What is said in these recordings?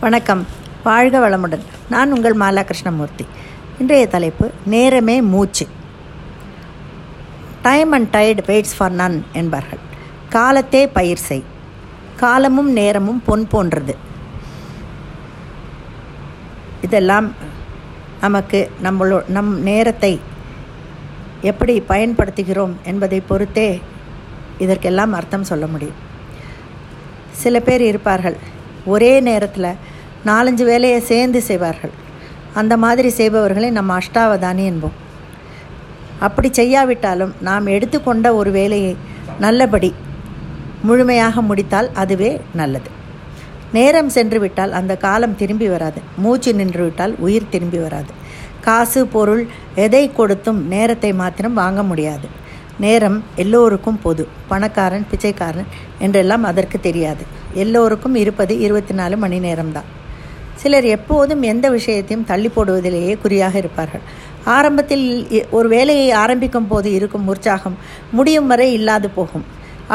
வணக்கம். வாழ்க வளமுடன். நான் உங்கள் மாலா கிருஷ்ணமூர்த்தி இன்றைய தலைப்பு நேரமே மூச்சு. Time and tide waits for none என்பார்கள். காலத்தே பயிர் செய். காலமும் நேரமும் பொன் போன்றது. இதெல்லாம் நமக்கு நம்மளோ நம் நேரத்தை எப்படி பயன்படுத்துகிறோம் என்பதை பொறுத்தே இதற்கெல்லாம் அர்த்தம் சொல்ல முடியும். சில பேர் இருப்பார்கள் ஒரே நேரத்தில் நாலஞ்சு வேலையை சேர்ந்து செய்வார்கள். அந்த மாதிரி செய்பவர்களை நம்ம அஷ்டாவதானி என்போம். அப்படி செய்யாவிட்டாலும் நாம் எடுத்துக்கொண்ட ஒரு வேலையை நல்லபடி முழுமையாக முடித்தால் அதுவே நல்லது. நேரம் சென்று விட்டால் அந்த காலம் திரும்பி வராது. மூச்சு நின்றுவிட்டால் உயிர் திரும்பி வராது. காசு பொருள் எதை கொடுத்தும் நேரத்தை மாத்திரம் வாங்க முடியாது. நேரம் எல்லோருக்கும் பொது. பணக்காரன் பிச்சைக்காரன் என்றெல்லாம் அதற்கு தெரியாது. எல்லோருக்கும் இருப்பது இருபத்தி நாலு மணி நேரம்தான். சிலர் எப்போதும் எந்த விஷயத்தையும் தள்ளி போடுவதிலேயே குறியாக இருப்பார்கள். ஆரம்பத்தில் ஒரு வேலையை ஆரம்பிக்கும் போது இருக்கும் உற்சாகம் முடியும் வரை இல்லாது போகும்.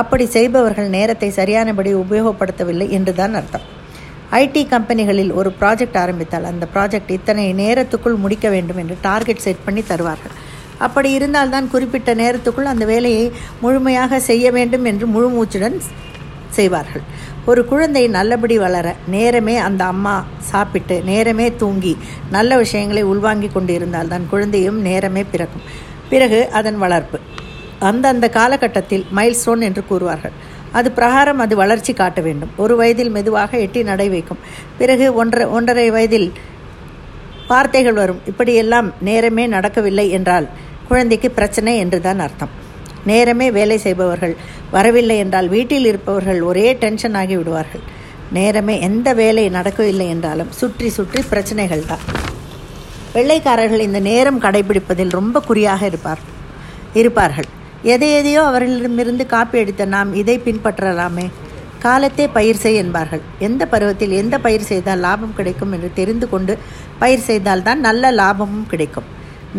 அப்படி செய்பவர்கள் நேரத்தை சரியானபடி உபயோகப்படுத்தவில்லை என்றுதான் அர்த்தம். ஐடி கம்பெனிகளில் ஒரு ப்ராஜெக்ட் ஆரம்பித்தால் அந்த ப்ராஜெக்ட் இத்தனை நேரத்துக்குள் முடிக்க வேண்டும் என்று டார்கெட் செட் பண்ணி தருவார்கள். அப்படி இருந்தால்தான் குறிப்பிட்ட நேரத்துக்குள் அந்த வேலையை முழுமையாக செய்ய வேண்டும் என்று முழு மூச்சுடன் செய்வார்கள். ஒரு குழந்தை நல்லபடி வளர நேரமே அந்த அம்மா சாப்பிட்டு நேரமே தூங்கி நல்ல விஷயங்களை உள்வாங்கி கொண்டு இருந்தால் தான் குழந்தையும் நேரமே பிறக்கும். பிறகு அதன் வளர்ப்பு. அந்தந்த காலகட்டத்தில் மைல்ஸ்டோன் என்று கூறுவார்கள். அது பிரகாரம் அது வளர்ச்சி காட்ட வேண்டும். ஒரு வயதில் மெதுவாக எட்டி நடை வைக்கும். பிறகு ஒன்றரை ஒன்றரை வயதில் வார்த்தைகள் வரும். இப்படியெல்லாம் நேரமே நடக்கவில்லை என்றால் குழந்தைக்கு பிரச்சனை என்றுதான் அர்த்தம். நேரமே வேலை செய்பவர்கள் வரவில்லை என்றால் வீட்டில் இருப்பவர்கள் ஒரே டென்ஷன் ஆகி விடுவார்கள். நேரமே எந்த வேலை நடக்கவில்லை என்றாலும் சுற்றி சுற்றி பிரச்சனைகள் தான். வெள்ளைக்காரர்கள் இந்த நேரம் கடைபிடிப்பதில் ரொம்ப குறியாக இருப்பார் இருப்பார்கள். எதை எதையோ அவர்களிடமிருந்து காப்பி அடித்த நாம் இதை பின்பற்றலாமே. காலத்தே பயிர் செய் என்பார்கள். எந்த பருவத்தில் எந்த பயிர் செய்தால் லாபம் கிடைக்கும் என்று தெரிந்து கொண்டு பயிர் செய்தால் தான் நல்ல லாபமும் கிடைக்கும்.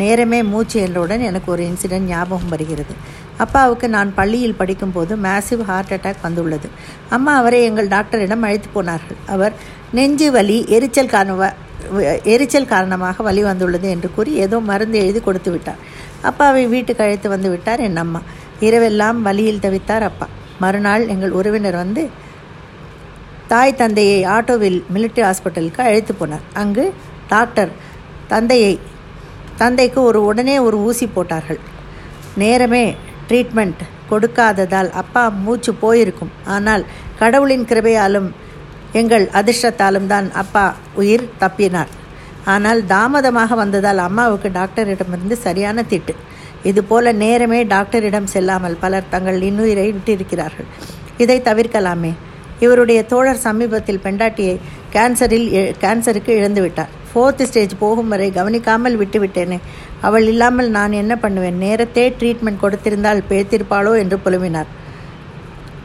நேரமே மூச்சு என்றவுடன் எனக்கு ஒரு இன்சிடென்ட் ஞாபகம் வருகிறது. அப்பாவுக்கு நான் பள்ளியில் படிக்கும்போது மேசிவ் ஹார்ட் அட்டாக் வந்துள்ளது. அம்மா அவரை எங்கள் டாக்டரிடம் அழைத்து போனார்கள். அவர் நெஞ்சு வலி எரிச்சல் காரண எரிச்சல் காரணமாக வலி வந்துள்ளது என்று கூறி ஏதோ மருந்து எழுதி கொடுத்து விட்டார். அப்பாவை வீட்டுக்கு அழைத்து வந்து விட்டார் என் அம்மா. இரவெல்லாம் வலியில் தவித்தார் அப்பா. மறுநாள் எங்கள் உறவினர் வந்து தாய் தந்தையை ஆட்டோவில் மிலிட்ரி ஹாஸ்பிட்டலுக்கு அழைத்து போனார். அங்கு டாக்டர் தந்தையை தந்தைக்கு ஒரு உடனே ஒரு ஊசி போட்டார்கள். நேரமே ட்ரீட்மெண்ட் கொடுக்காததால் அப்பா மூச்சு போயிருக்கும். ஆனால் கடவுளின் கிருபையாலும் எங்கள் அதிர்ஷ்டத்தாலும் தான் அப்பா உயிர் தப்பினார். ஆனால் தாமதமாக வந்ததால் அம்மாவுக்கு டாக்டரிடமிருந்து சரியான திட்டு. இதுபோல நேரமே டாக்டரிடம் செல்லாமல் பலர் தங்கள் இன்னுயிரை விட்டிருக்கிறார்கள். இதை தவிர்க்கலாமே. இவருடைய தோழர் சமீபத்தில் பெண்டாட்டியை கேன்சரில் கேன்சருக்கு இழந்துவிட்டார். ஃபோர்த் ஸ்டேஜ் போகும் வரை கவனிக்காமல் விட்டுவிட்டேனே அவள் இல்லாமல் நான் என்ன பண்ணுவேன்? நேரத்தே ட்ரீட்மெண்ட் கொடுத்திருந்தால் பேத்திருப்பாளோ என்று புலம்பினார்.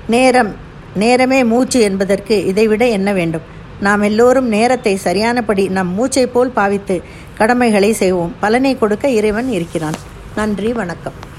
நேரம் நேரமே மூச்சு என்பதற்கு இதைவிட என்ன வேண்டும்? நாம் எல்லோரும் நேரத்தை சரியானபடி நம் மூச்சை போல் பாவித்து கடமைகளை செய்வோம். பலனை கொடுக்க இறைவன் இருக்கிறான். நன்றி வணக்கம்.